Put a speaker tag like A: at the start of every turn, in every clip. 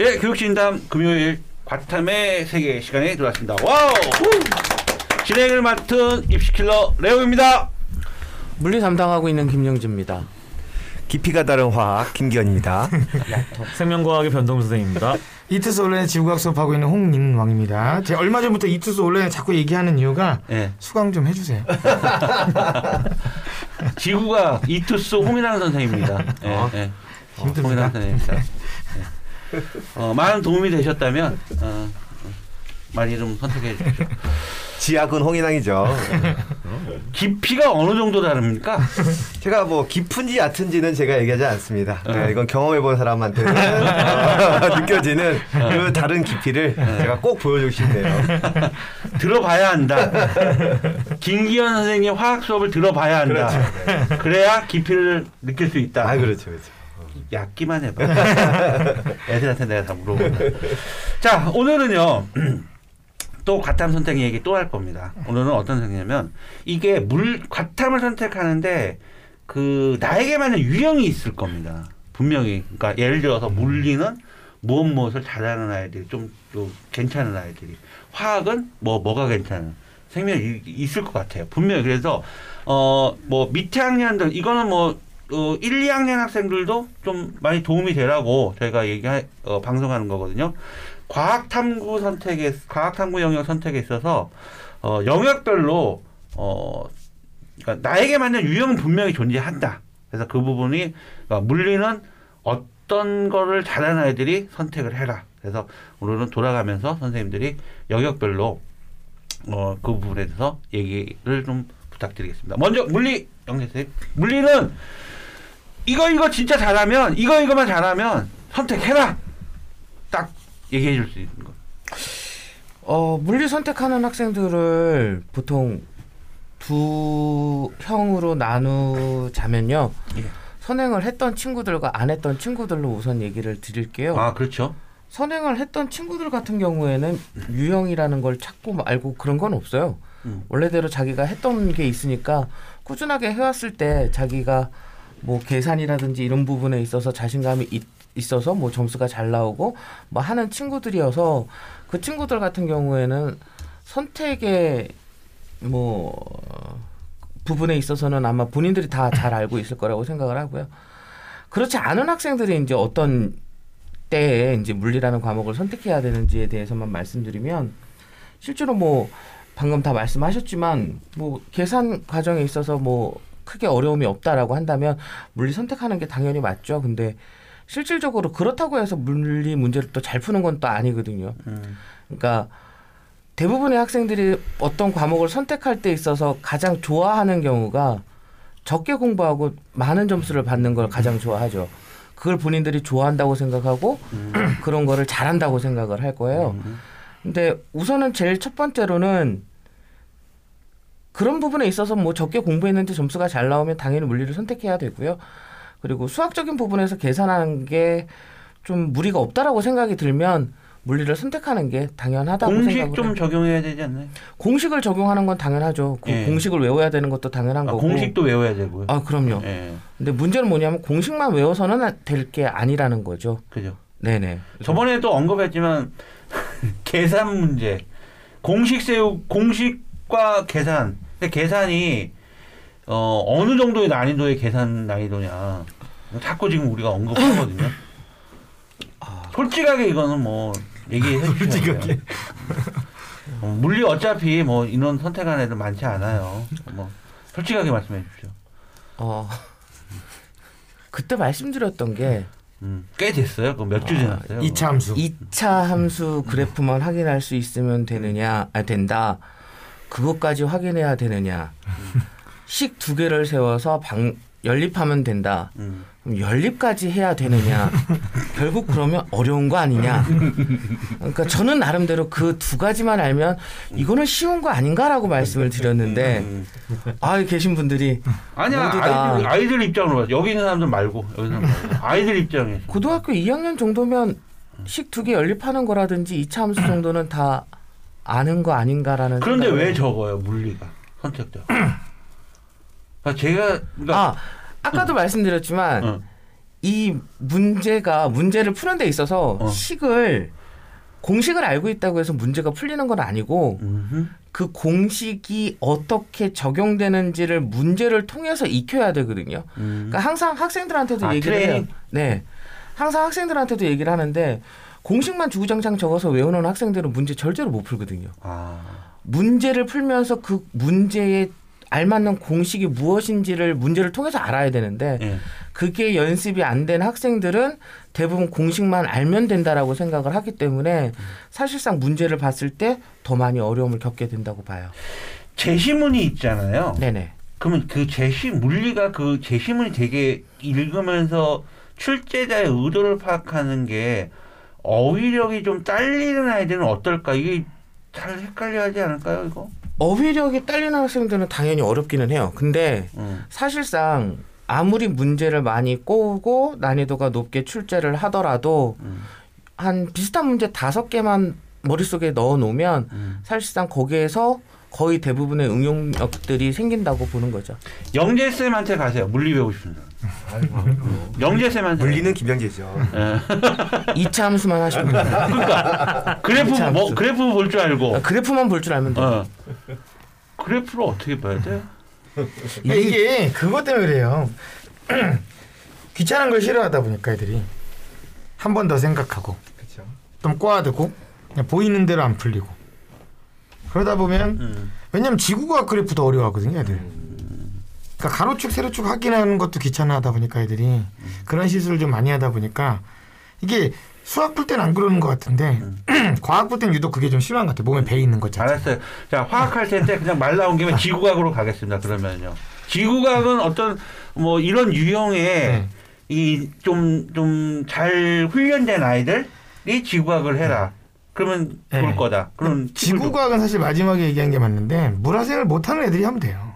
A: 예, 교육진담 금요일 과탐의 세계 시간에 들어왔습니다. 와우! 진행을 맡은 입시킬러 레오입니다.
B: 물리 담당하고 있는 김영주입니다.
C: 깊이가 다른 화학 김기현입니다.
D: 생명과학의 변동 선생입니다.
E: 이투스 온라인 지구과학 수업하고 있는 홍민왕입니다. 제가 얼마 전부터 이투스 온라인 자꾸 얘기하는 이유가
A: 예.
E: 수강 좀 해주세요.
A: 지구가 이투스 홍인환 선생입니다. 예, 예. 어,
E: 힘듭니다.
A: 홍인환 선생입니다. 예. 어, 많은 도움이 되셨다면 어, 어, 많이 좀 선택해 주십시오.
C: 지약은 홍인왕이죠.
A: 깊이가 어느 정도 다릅니까?
C: 제가 뭐 깊은지 얕은지는 제가 얘기하지 않습니다.
A: 어.
C: 네, 이건 경험해본 사람한테는 어, 느껴지는 그 다른 깊이를 제가 꼭 보여주고 싶네요.
A: 들어봐야 한다. 김기현 선생님 화학 수업을 들어봐야 한다. 그래야 깊이를 느낄 수 있다.
C: 아 그렇죠, 그렇죠.
A: 얕기만 해봐. 애들한테 내가 다 물어본다. 자, 오늘은요. 또 과탐 선택 얘기 또 할 겁니다. 오늘은 어떤 선택이냐면 이게 물 과탐을 선택하는데 그 나에게 맞는 유형이 있을 겁니다. 분명히. 그러니까 예를 들어서 물리는 무엇 무엇을 잘하는 아이들이 좀, 좀 괜찮은 아이들이 화학은 뭐 뭐가 괜찮은 생명이 있을 것 같아요. 분명히 그래서 어 뭐 밑에 학년들 이거는 뭐 어, 1, 2학년 학생들도 좀 많이 도움이 되라고 저희가 얘기 어, 방송하는 거거든요. 과학 탐구 선택에 과학 탐구 영역 선택에 있어서 어, 영역별로 어 그러니까 나에게 맞는 유형은 분명히 존재한다. 그래서 그 부분이 그러니까 물리는 어떤 거를 잘하는 아이들이 선택을 해라. 그래서 오늘은 돌아가면서 선생님들이 영역별로 어, 그 부분에 대해서 얘기를 좀 부탁드리겠습니다. 먼저 물리 영재 선생님. 물리는 이거 이거 진짜 잘하면 이거 이거만 잘하면 선택해라. 딱 얘기해 줄 수 있는 거.
B: 어, 물리 선택하는 학생들을 보통 두 형으로 나누자면요.
A: 예.
B: 선행을 했던 친구들과 안 했던 친구들로 우선 얘기를 드릴게요.
A: 아 그렇죠.
B: 선행을 했던 친구들 같은 경우에는 유형이라는 걸 찾고 알고 그런 건 없어요.
A: 음.
B: 원래대로 자기가 했던 게 있으니까 꾸준하게 해왔을 때 자기가 뭐 계산이라든지 이런 부분에 있어서 자신감이 있, 있어서 뭐 점수가 잘 나오고 뭐 하는 친구들이어서 그 친구들 같은 경우에는 선택의 뭐 부분에 있어서는 아마 본인들이 다 잘 알고 있을 거라고 생각을 하고요. 그렇지 않은 학생들이 이제 어떤 때에 이제 물리라는 과목을 선택해야 되는지에 대해서만 말씀드리면 실제로 뭐 방금 다 말씀하셨지만 뭐 계산 과정에 있어서 뭐 크게 어려움이 없다라고 한다면 물리 선택하는 게 당연히 맞죠. 근데 실질적으로 그렇다고 해서 물리 문제를 또 잘 푸는 건 또 아니거든요.
A: 음.
B: 그러니까 대부분의 학생들이 어떤 과목을 선택할 때 있어서 가장 좋아하는 경우가 적게 공부하고 많은 점수를 받는 걸 가장 좋아하죠. 그걸 본인들이 좋아한다고 생각하고
A: 음.
B: 그런 거를 잘한다고 생각을 할 거예요.
A: 음.
B: 근데 우선은 제일 첫 번째로는 그런 부분에 있어서 뭐 적게 공부했는데 점수가 잘 나오면 당연히 물리를 선택해야 되고요. 그리고 수학적인 부분에서 계산하는 게 좀 무리가 없다라고 생각이 들면 물리를 선택하는 게 당연하다고
A: 공식
B: 생각을
A: 좀
B: 해요.
A: 적용해야 되지 않나요?
B: 공식을 적용하는 건 당연하죠. 그
A: 예.
B: 공식을 외워야 되는 것도 당연한
A: 아,
B: 거고.
A: 공식도 외워야 되고요.
B: 아 그럼요.
A: 예,
B: 근데 문제는 뭐냐면 공식만 외워서는 될 게 아니라는 거죠.
A: 그죠.
B: 네네.
A: 저번에도 언급했지만 계산 문제, 공식 세우 공식과 계산. 근데 계산이 어, 어느 정도의 난이도의 계산 난이도냐. 자꾸 지금 우리가 언급하거든요. 솔직하게 이거는 뭐 얘기해 주시면 돼요. 어, 물리 어차피 뭐 인원 선택하는 애들 많지 않아요. 뭐 솔직하게 말씀해 주십시오.
B: 어 그때 말씀드렸던 게
A: 음, 꽤 됐어요. 그 몇주
B: 아,
A: 지났어요.
E: 이차 함수.
B: 2차 함수 그래프만 확인할 수 있으면 되느냐, 아, 된다. 그것까지 확인해야 되느냐. 식 두 개를 세워서 방, 연립하면 된다.
A: 음.
B: 그럼 연립까지 해야 되느냐. 결국 그러면 어려운 거 아니냐. 그러니까 저는 나름대로 그 두 가지만 알면 이거는 쉬운 거 아닌가라고 말씀을 드렸는데,
A: 음.
B: 아, 계신 분들이
A: 아니야 아이들, 아이들 입장으로 봐. 여기 있는 사람들 말고 여기 있는 사람들. 아이들 입장에서
B: 고등학교 2학년 정도면 식 두 개 연립하는 거라든지 2차 함수 정도는 다 아는 거 아닌가라는
A: 그런데
B: 생각을
A: 왜 적어요 물리가 선택자 그러니까 제가 그러니까
B: 아 아까도 말씀드렸지만
A: 어.
B: 이 문제가 문제를 푸는 데 있어서
A: 어.
B: 식을 공식을 알고 있다고 해서 문제가 풀리는 건 아니고
A: 음흠.
B: 그 공식이 어떻게 적용되는지를 문제를 통해서 익혀야 되거든요.
A: 음.
B: 그러니까 항상 학생들한테도
A: 아,
B: 얘기를 해요.
A: 트레이닝?
B: 네. 항상 학생들한테도 얘기를 하는데 공식만 주구장창 적어서 외우는 학생들은 문제 절대로 못 풀거든요.
A: 아.
B: 문제를 풀면서 그 문제에 알맞는 공식이 무엇인지를 문제를 통해서 알아야 되는데
A: 예.
B: 그게 연습이 안 된 학생들은 대부분 공식만 알면 된다라고 생각을 하기 때문에 사실상 문제를 봤을 때 더 많이 어려움을 겪게 된다고 봐요.
A: 제시문이 있잖아요.
B: 네네.
A: 그러면 그 제시 물리가 그 제시문이 되게 읽으면서 출제자의 의도를 파악하는 게 어휘력이 좀 딸리는 아이들은 어떨까? 이게 잘 헷갈려하지 않을까요, 이거?
B: 어휘력이 딸리는 학생들은 당연히 어렵기는 해요. 근데
A: 음.
B: 사실상 아무리 문제를 많이 꼬고 난이도가 높게 출제를 하더라도
A: 음.
B: 한 비슷한 문제 다섯 개만 머릿속에 넣어 놓으면
A: 음.
B: 사실상 거기에서 거의 대부분의 응용력들이 생긴다고 보는 거죠.
A: 영재 쌤한테 가세요. 물리 배우고 싶은 사람. 영재 쌤한테.
C: 물리는 김영재죠.
B: 이차 함수만 하시면 돼요.
A: 그러니까 그래프
B: 참.
A: 뭐 그래프 볼 줄 알고.
B: 아, 그래프만 볼 줄 알면 돼요.
A: 어. 그래프를 어떻게 봐야 돼?
E: 그러니까 이게 그것 때문에 그래요. 귀찮은 걸 싫어하다 보니까 애들이 한 번 더 생각하고
C: 그렇죠.
E: 좀 꼬아두고 그냥 보이는 대로 안 풀리고 그러다 보면
A: 음.
E: 왜냐면 지구과학 그래프도 어려워하거든요 애들. 그러니까 가로축 세로축 확인하는 것도 귀찮아하다 보니까 애들이 그런 실수를 좀 많이 하다 보니까 이게 수학 풀 때는 안 그러는 것 같은데 과학 풀 때는 유독 그게 좀 심한 것 같아요. 몸에 배 있는 것 자체.
A: 알았어요. 자, 화학할 텐데 그냥 말 나온 김에 지구과학으로 가겠습니다. 그러면요. 지구과학은 어떤 뭐 이런 유형의
E: 네.
A: 이좀 좀 잘 훈련된 아이들이 지구과학을 해라. 그러면 좋을
E: 네.
A: 거다. 그런 팁을 좀-
E: 지구과학은 사실 마지막에 얘기한 게 맞는데 물화생을 못하는 애들이 하면 돼요.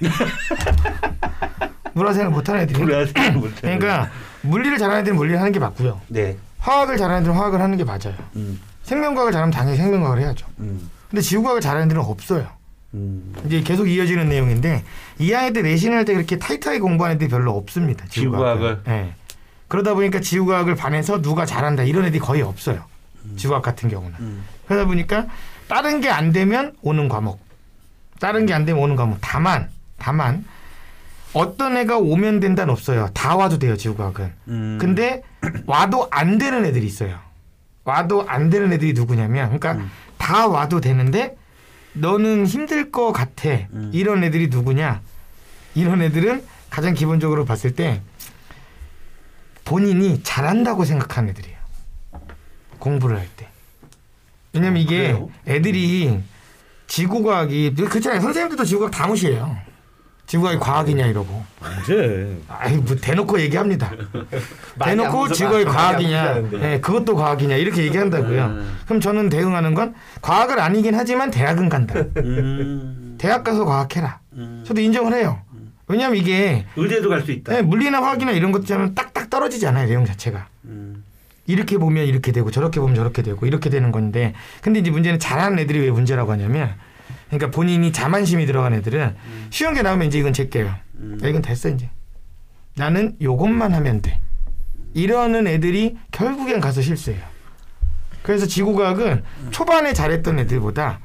E: 물화생을 못하는 애들이.
A: 불안해서 못해.
E: 그러니까 물리를 잘하는 애들은 물리를 하는 게 맞고요.
A: 네.
E: 화학을 잘하는 애들은 화학을 하는 게 맞아요.
A: 음.
E: 생명과학을 잘하면 당연히 생명과학을 해야죠.
A: 음.
E: 근데 지구과학을 잘하는 애들은 없어요.
A: 음.
E: 이제 계속 이어지는 내용인데 이 아이들 내신할 때 그렇게 타이트하게 공부하는 애들이 별로 없습니다.
A: 지구과학을?
E: 네. 그러다 보니까 지구과학을 반해서 누가 잘한다 이런 애들이 거의 없어요. 지구과학 같은 경우는.
A: 음.
E: 그러다 보니까 다른 게 안 되면 오는 과목, 다른 게 안 되면 오는 과목. 다만 다만 어떤 애가 오면 된다는 없어요. 다 와도 돼요 지구과학은.
A: 음.
E: 근데 와도 안 되는 애들이 있어요. 와도 안 되는 애들이 누구냐면, 그러니까
A: 음.
E: 다 와도 되는데 너는 힘들 것 같아.
A: 음.
E: 이런 애들이 누구냐? 이런 애들은 가장 기본적으로 봤을 때 본인이 잘한다고 생각하는 애들이에요. 공부를 할 때. 왜냐면
A: 아,
E: 이게
A: 그래요?
E: 애들이 지구과학이 그렇잖아요. 선생님들도 지구과학 다 무시해요. 지구과학이 과학이냐 이러고.
D: 언제?
E: 아이 뭐 대놓고 얘기합니다. 대놓고
C: 많이
E: 과학이냐. 예, 그것도 과학이냐 이렇게 얘기한다고요.
A: 음.
E: 그럼 저는 대응하는 건 과학을 아니긴 하지만 대학은 간다.
A: 음.
E: 대학 가서 과학해라.
A: 음.
E: 저도 인정을 해요. 왜냐하면 이게
A: 의대도 갈 수 있다.
E: 예, 물리나 화학이나 이런 것처럼 딱딱 떨어지잖아요 내용 자체가.
A: 음.
E: 이렇게 보면 이렇게 되고 저렇게 보면 저렇게 되고 이렇게 되는 건데 근데 이제 문제는 잘하는 애들이 왜 문제라고 하냐면 그러니까 본인이 자만심이 들어간 애들은 쉬운 게 나오면 이제 이건 제껴요.
A: 음.
E: 야, 이건 됐어 이제. 나는 요것만 하면 돼. 이러는 애들이 결국엔 가서 실수해요. 그래서 지구과학은 초반에 잘했던 애들보다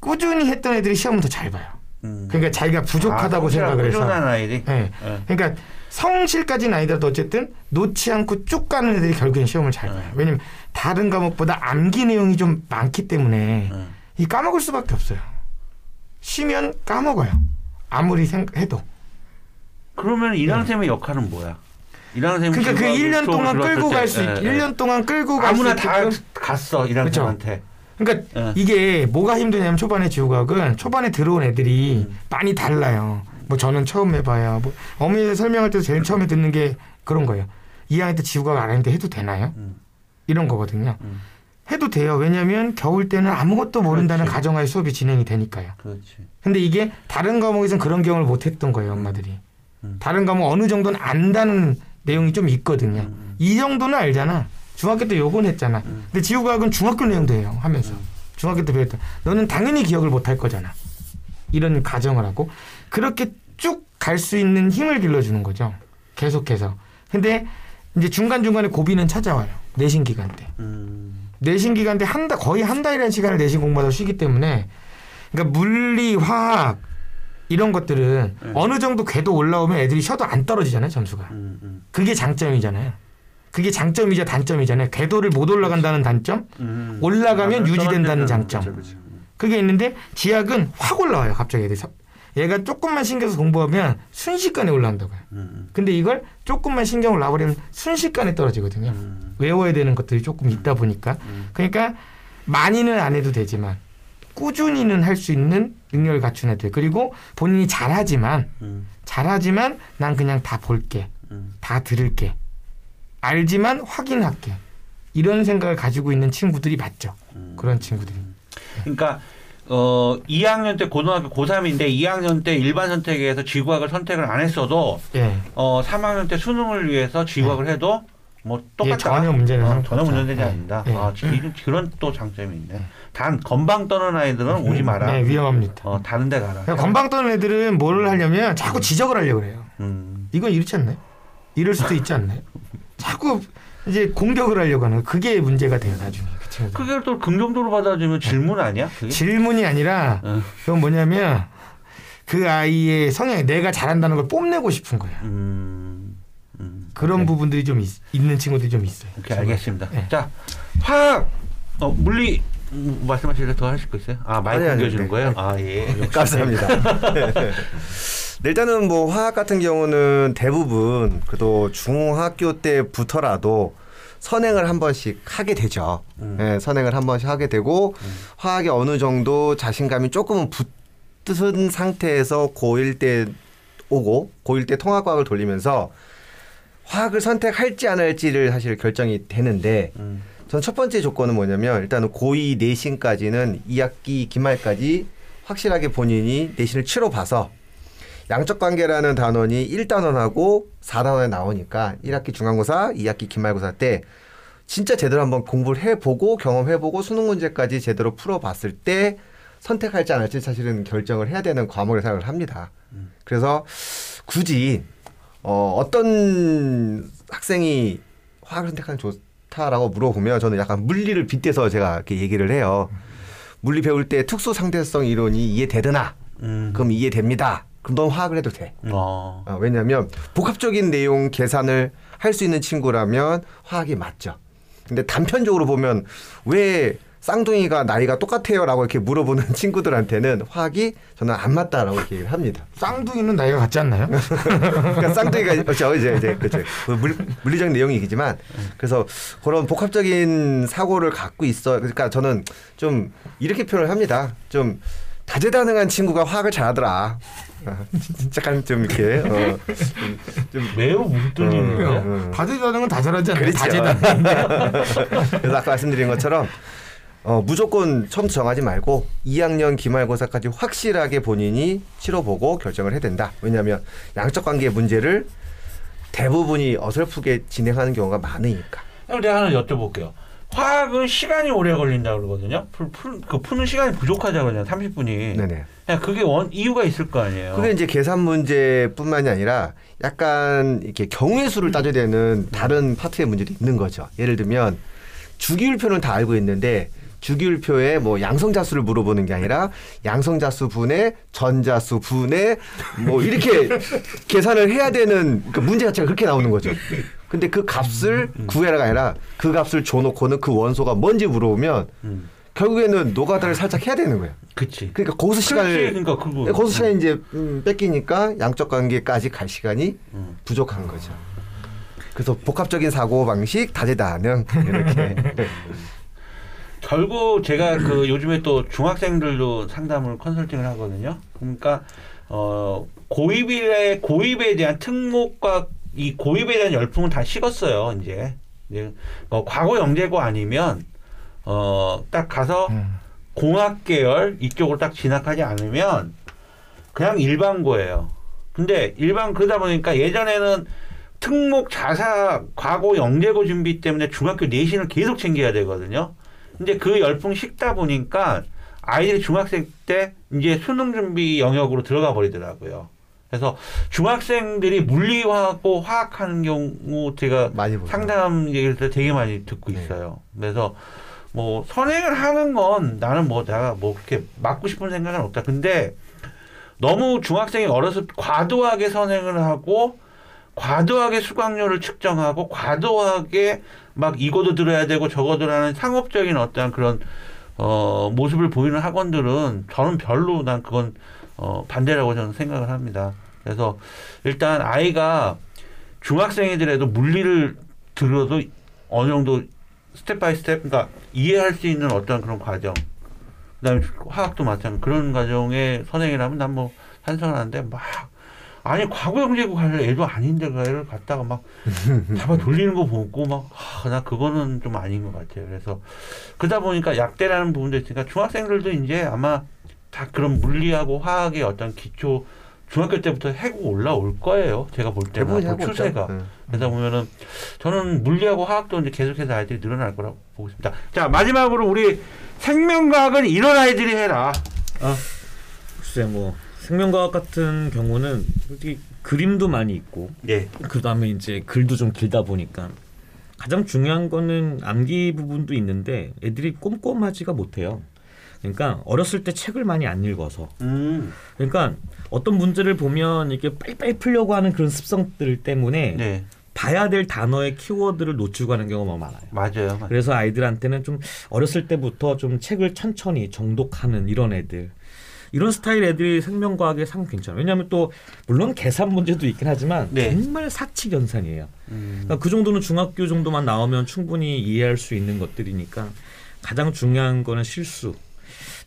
E: 꾸준히 했던 애들이 시험을 더 잘 봐요.
A: 음.
E: 그러니까 자기가 부족하다고
A: 아,
E: 생각을 해서.
A: 꾸준한 아이들이.
E: 예.
A: 예.
E: 그러니까 성실까지는 아니더라도 어쨌든 놓지 않고 쭉 가는 애들이 결국엔 시험을 잘 봐요.
A: 네.
E: 왜냐면 다른 과목보다 암기 내용이 좀 많기 때문에
A: 음.
E: 이 까먹을 수밖에 없어요. 쉬면 까먹어요. 아무리 생각해도.
A: 그러면 이랑 쌤의 역할은 뭐야? 이랑 쌤
E: 그러니까 그 1년 동안 끌고 갈 수 있,
A: 예,
E: 1년 동안 끌고 갈수
A: 아무나 다 갔어 이랑
E: 그쵸.
A: 쌤한테.
E: 그러니까
A: 예.
E: 이게 뭐가 힘드냐면 초반에 지우각은 초반에 들어온 애들이
A: 음.
E: 많이 달라요. 뭐 저는 처음 해봐요. 뭐 어머니 설명할 때도 제일 처음에 듣는 게 그런 거예요. 이 아이한테 지우각 안 했는데 해도 되나요?
A: 음.
E: 이런 거거든요.
A: 음.
E: 해도 돼요. 왜냐하면 겨울 때는 아무것도 모른다는
A: 그렇지.
E: 가정하에 수업이 진행이 되니까요.
A: 그렇지.
E: 근데 이게 다른 과목에서는 그런 경험을 못 했던 거예요, 엄마들이.
A: 음.
E: 다른 과목 어느 정도는 안다는 내용이 좀 있거든요.
A: 음.
E: 이 정도는 알잖아. 중학교 때 요건 했잖아.
A: 음.
E: 근데 지구과학은 중학교 내용도 해요, 하면서. 중학교 때 배웠던. 너는 당연히 기억을 못 할 거잖아. 이런 가정을 하고. 그렇게 쭉 갈 수 있는 힘을 길러주는 거죠. 계속해서. 근데 이제 중간 중간에 고비는 찾아와요. 내신 기간 때.
A: 음.
E: 내신 기간 때한 달 거의 한 달이라는 시간을 내신 공부하다 쉬기 때문에 그러니까 물리, 화학 이런 것들은
A: 네.
E: 어느 정도 궤도 올라오면 애들이 쉬어도 안 떨어지잖아요 점수가.
A: 음. 음.
E: 그게 장점이잖아요. 그게 장점이자 단점이잖아요. 궤도를 못 올라간다는 단점,
A: 음.
E: 올라가면
A: 아,
E: 유지된다는 장점.
A: 그쵸, 그쵸.
E: 그게 있는데 지학은 확 올라와요. 갑자기 애들이. 서- 얘가 조금만 신경 써서 공부하면 순식간에 올라온다고요.
A: 음.
E: 근데 이걸 조금만 신경을 놔버리면 순식간에 떨어지거든요.
A: 음.
E: 외워야 되는 것들이 조금 있다 보니까.
A: 음.
E: 그러니까 많이는 안 해도 되지만 꾸준히는 할 수 있는 능력을 갖춘 애들. 그리고 본인이 잘하지만
A: 음.
E: 잘하지만 난 그냥 다 볼게.
A: 음.
E: 다 들을게. 알지만 확인할게. 이런 생각을 가지고 있는 친구들이 맞죠.
A: 음.
E: 그런 친구들이.
A: 그러니까 어 2학년 때 고등학교 고3인데 2학년 때 일반 선택에서 지구학을 선택을 안 했어도
E: 예.
A: 어 3학년 때 수능을 위해서 지구학을 해도 뭐 똑같다.
E: 예, 전혀 문제는
A: 어. 전혀 문제되지
E: 예.
A: 않는다.
E: 예.
A: 아, 지- 이런 그런 또 장점이 있네. 단 건방 떠는 아이들은 오지 마라.
E: 네, 위험합니다.
A: 어 다른 데 가라.
E: 그러니까 건방 떠는 애들은 뭘 하려면 자꾸 지적을 하려고 그래요.
A: 음.
E: 이건 이렇지 않나요? 이럴 수도 있지 않나요? 자꾸 이제 공격을 하려고 하는 거. 그게 문제가 돼요 나중에 그.
A: 그게 또 긍정적으로 받아주면 질문 아니야? 그게?
E: 질문이 아니라
A: 어.
E: 그건 뭐냐면 그 아이의 성향 내가 잘한다는 걸 뽐내고 싶은 거야.
A: 음. 음.
E: 그런
A: 네.
E: 부분들이 좀 있, 있는 친구들이 좀 있어요.
A: 오케이 알겠습니다.
E: 네.
A: 자 화학 어 물리 음, 말씀하실 때더 하실 거 있어요? 아 마이크
C: 아니, 아니,
A: 옮겨주는
C: 네.
A: 거예요? 아 예.
C: 감사합니다. 네, 일단은 뭐 화학 같은 경우는 대부분 그래도 중학교 때부터라도 선행을 한 번씩 하게 되죠.
A: 음.
C: 예, 선행을 한 번씩 하게 되고 화학에 어느 정도 자신감이 조금은 붙은 상태에서 고1 때 오고 고1 때 통합과학을 돌리면서 화학을 선택할지 안 할지를 사실 결정이 되는데
A: 음.
C: 전첫 번째 조건은 뭐냐면 일단은 고2 내신까지는 2학기 기말까지 확실하게 본인이 내신을 치러 봐서 양적 관계라는 단원이 1단원하고 4단원에 나오니까 1학기 중간고사, 2학기 기말고사 때 진짜 제대로 한번 공부를 해보고 경험해보고 수능 문제까지 제대로 풀어봤을 때 선택할지 안 할지 사실은 결정을 해야 되는 과목을 생각을 합니다. 그래서 굳이 어, 어떤 학생이 화학을 선택하는 게 좋다라고 물어보면 저는 약간 물리를 빗대서 제가 이렇게 얘기를 해요. 물리 배울 때 특수 상대성 이론이 이해되드나?
A: 음.
C: 그럼 이해됩니다. 그럼 넌 화학을 해도 돼.
A: 어.
C: 어, 왜냐하면 복합적인 내용 계산을 할 수 있는 친구라면 화학이 맞죠. 근데 단편적으로 보면 왜 쌍둥이가 나이가 똑같아요라고 이렇게 물어보는 친구들한테는 화학이 저는 안 맞다라고 이렇게 얘기를 합니다.
E: 쌍둥이는 나이가 같지 않나요?
C: 그러니까 쌍둥이가 그렇죠 이제 이제 그렇죠 그 물, 물리적 내용이지만 그래서 그런 복합적인 사고를 갖고 있어 그러니까 저는 좀 이렇게 표현을 합니다 좀 다재다능한 친구가 화학을 잘하더라 어, 약간 좀 이렇게 어, 좀, 좀
A: 매우
C: 어,
A: 거예요.
C: 어.
E: 다재다능은 다 잘하지 않나요?
C: 그렇죠.
E: 다재다능.
C: 그래서 아까 말씀드린 것처럼 어, 무조건 처음 정하지 말고 2학년 기말고사까지 확실하게 본인이 치러보고 결정을 해야 된다. 왜냐하면 양적 관계 문제를 대부분이 어설프게 진행하는 경우가 많으니까.
A: 그럼 내가 하나 여쭤볼게요. 화학은 시간이 오래 걸린다 그러거든요. 풀, 풀, 그 푸는 시간이 부족하다 그러잖아요. 30분이.
C: 네네.
A: 그냥 그게 원 이유가 있을 거 아니에요.
C: 그게 이제 계산 문제뿐만이 아니라 약간 이렇게 경우의 수를 따져야 되는 다른 파트의 문제도 있는 거죠. 예를 들면 주기율표는 다 알고 있는데 주기율표에 뭐 양성자수를 물어보는 게 아니라 양성자수 분의 전자수 분의 뭐 이렇게 계산을 해야 되는 그 문제 자체가 그렇게 나오는 거죠. 근데 그 값을 구해라가 아니라 그 값을 줘놓고는 그 원소가 뭔지 물어보면
A: 음.
C: 결국에는 노가다를 살짝 해야 되는 거예요.
A: 그치.
C: 그러니까 거기서 시간을.
A: 그러니까 그거.
C: 네, 거기서 시간이 이제 음, 뺏기니까 양적 관계까지 갈 시간이
A: 음.
C: 부족한 거죠. 그래서 복합적인 사고 방식 다재다능 이렇게
A: 결국 제가 그 요즘에 또 중학생들도 상담을 컨설팅을 하거든요. 그러니까 어 고입에 고입에 대한 특목과 이 고입에 대한 열풍은 다 식었어요. 이제 이제 어, 과거 영재고 아니면 어 딱 가서
E: 음.
A: 공학 계열 이쪽으로 딱 진학하지 않으면 그냥 일반고예요. 근데 일반 그러다 보니까 예전에는 특목 자사 과거 영재고 준비 때문에 중학교 내신을 계속 챙겨야 되거든요. 근데 그 열풍 식다 보니까 아이들이 중학생 때 이제 수능 준비 영역으로 들어가 버리더라고요. 그래서 중학생들이 물리하고 화학하는 경우 제가
C: 많이.
A: 상담 얘기를 때 되게 많이 듣고
C: 네.
A: 있어요. 그래서 뭐 선행을 하는 건 나는 뭐 내가 뭐 그렇게 맞고 싶은 생각은 없다. 근데 너무 중학생이 어려서 과도하게 선행을 하고 과도하게 수강료를 측정하고 과도하게 막 이거도 들어야 되고 저거도 하는 상업적인 어떤 그런 어 모습을 보이는 학원들은 저는 별로 난 그건 어 반대라고 저는 생각을 합니다. 그래서 일단 아이가 중학생이더라도 물리를 들어도 어느 정도 step by step 그러니까 이해할 수 있는 어떤 그런 과정 그 다음에 화학도 마찬가지 그런 과정에 선행이라면 난 뭐 찬성하는데 막 아니 과고 영재고 갈 애도 아닌데 그 애를 갖다가 막 잡아 돌리는 거 보고 막 나 그거는 좀 아닌 것 같아요. 그래서 그러다 보니까 약대라는 부분도 있으니까 중학생들도 이제 아마 다 그런 물리하고 화학의 어떤 기초 중학교 때부터 해고 올라올 거예요. 제가 볼 때는
C: 있죠.
A: 추세가.
C: 네.
A: 그러다 보면은 저는 물리하고 화학도 이제 계속해서 아이들이 늘어날 거라고 보고 있습니다. 자 마지막으로 우리 생명과학은 이런 아이들이 해라. 어.
D: 글쎄 뭐 생명과학 같은 경우는 솔직히 그림도 많이 있고
A: 예.
D: 그 다음에 이제 글도 좀 길다 보니까 가장 중요한 거는 암기 부분도 있는데 애들이 꼼꼼하지가 못해요. 그러니까 어렸을 때 책을 많이 안 읽어서
A: 음.
D: 그러니까 어떤 문제를 보면 이렇게 빨리빨리 풀려고 하는 그런 습성들 때문에
A: 네.
D: 봐야 될 단어의 키워드를 놓치고 가는 경우가 많아요.
A: 맞아요. 맞아요.
D: 그래서 아이들한테는 좀 어렸을 때부터 좀 책을 천천히 정독하는 이런 애들 이런 스타일 애들이 생명과학에 상 괜찮아요. 왜냐하면 또 물론 계산 문제도 있긴 하지만
A: 네.
D: 정말 사치견산이에요.
A: 음.
D: 그러니까 그 정도는 중학교 정도만 나오면 충분히 이해할 수 있는 것들이니까 가장 중요한 거는 실수.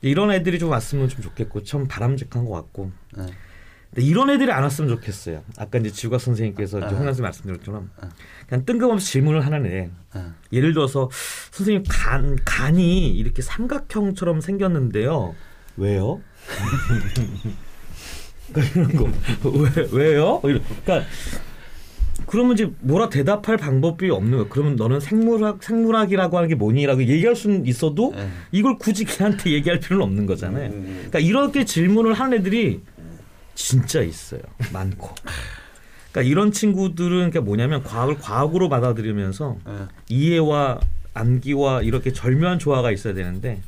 D: 이런 애들이 좀 왔으면 좀 좋겠고 참 바람직한 것 같고.
A: 네.
D: 근데 이런 애들이 안 왔으면 좋겠어요. 아까 이제 지구학 선생님께서 이제
A: 아.
D: 홍 선생 말씀드렸처럼
A: 아.
D: 그냥 뜬금없이 질문을 하는 애.
A: 어.
D: 예를 들어서 선생님 간 간이 이렇게 삼각형처럼 생겼는데요. 왜요? 그러니까 이런 거. 왜 왜요? 그러니까 그러면 이제 뭐라 대답할 방법이 없는 거야. 그러면 너는 생물학 생물학이라고 하는 게 뭐니라고 얘기할 수는 있어도
A: 네.
D: 이걸 굳이 걔한테 얘기할 필요는 없는 거잖아요.
A: 음.
D: 그러니까 이렇게 질문을 하는 애들이 진짜 있어요. 많고. 그러니까 이런 친구들은 그러니까 뭐냐면 과학을 과학으로 받아들이면서
A: 네.
D: 이해와 암기와 이렇게 절묘한 조화가 있어야 되는데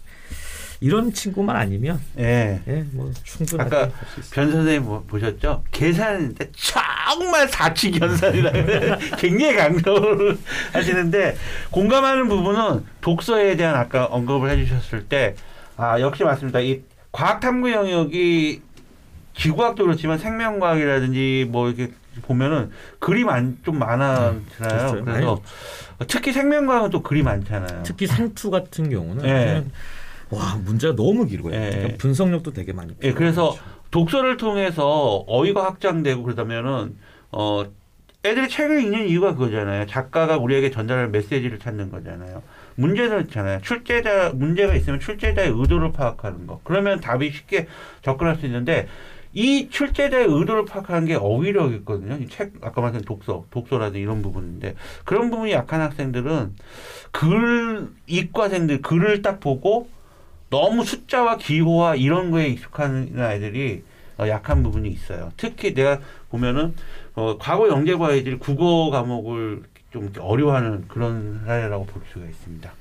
D: 이런 친구만 아니면
A: 예.
D: 예, 뭐 충분하게
A: 아까. 변 선생님 뭐 보셨죠? 계산인데 정말 사치 견산이라 굉장히 강조를 하시는데 공감하는 부분은 독서에 대한 아까 언급을 해주셨을 때 아 역시 맞습니다. 이 과학탐구 영역이 지구학도 그렇지만 생명과학이라든지 뭐 이렇게 보면은 글이 많, 좀 많아잖아요.
D: 됐어요.
A: 그래서 특히 생명과학은 또 글이 많잖아요.
D: 특히 상투 같은 경우는
A: 예.
D: 와 문제가 너무 길고요.
A: 예.
D: 그러니까 분석력도 되게 많이.
A: 예, 그래서
D: 필요하죠.
A: 독서를 통해서 어휘가 확장되고 그러다면은 어 애들이 책을 읽는 이유가 그거잖아요. 작가가 우리에게 전달할 메시지를 찾는 거잖아요. 문제는 있잖아요. 출제자 문제가 있으면 출제자의 의도를 파악하는 거. 그러면 답이 쉽게 접근할 수 있는데 이 출제자의 의도를 파악하는 게 어휘력이거든요. 이 책 아까 말씀 독서, 독서라든지 이런 부분인데 그런 부분이 약한 학생들은 글 이과생들 글을 딱 보고 너무 숫자와 기호와 이런 거에 익숙한 아이들이 어, 약한 부분이 있어요. 특히 내가 보면은 어, 과거 영재과 아이들이 국어 과목을 좀 어려워하는 그런 사례라고 볼 수가 있습니다.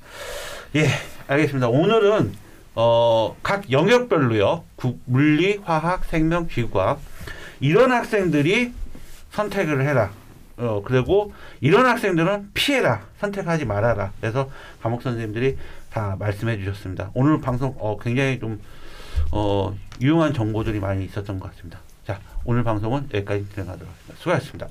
A: 예, 알겠습니다. 오늘은 어, 각 영역별로요. 국, 물리, 화학, 생명, 지구과학 이런 학생들이 선택을 해라. 어, 그리고 이런 학생들은 피해라. 선택하지 말아라. 그래서 과목 선생님들이 다 말씀해 주셨습니다. 오늘 방송 어, 굉장히 좀 어, 유용한 정보들이 많이 있었던 것 같습니다. 자, 오늘 방송은 여기까지 진행하도록 하겠습니다. 수고하셨습니다.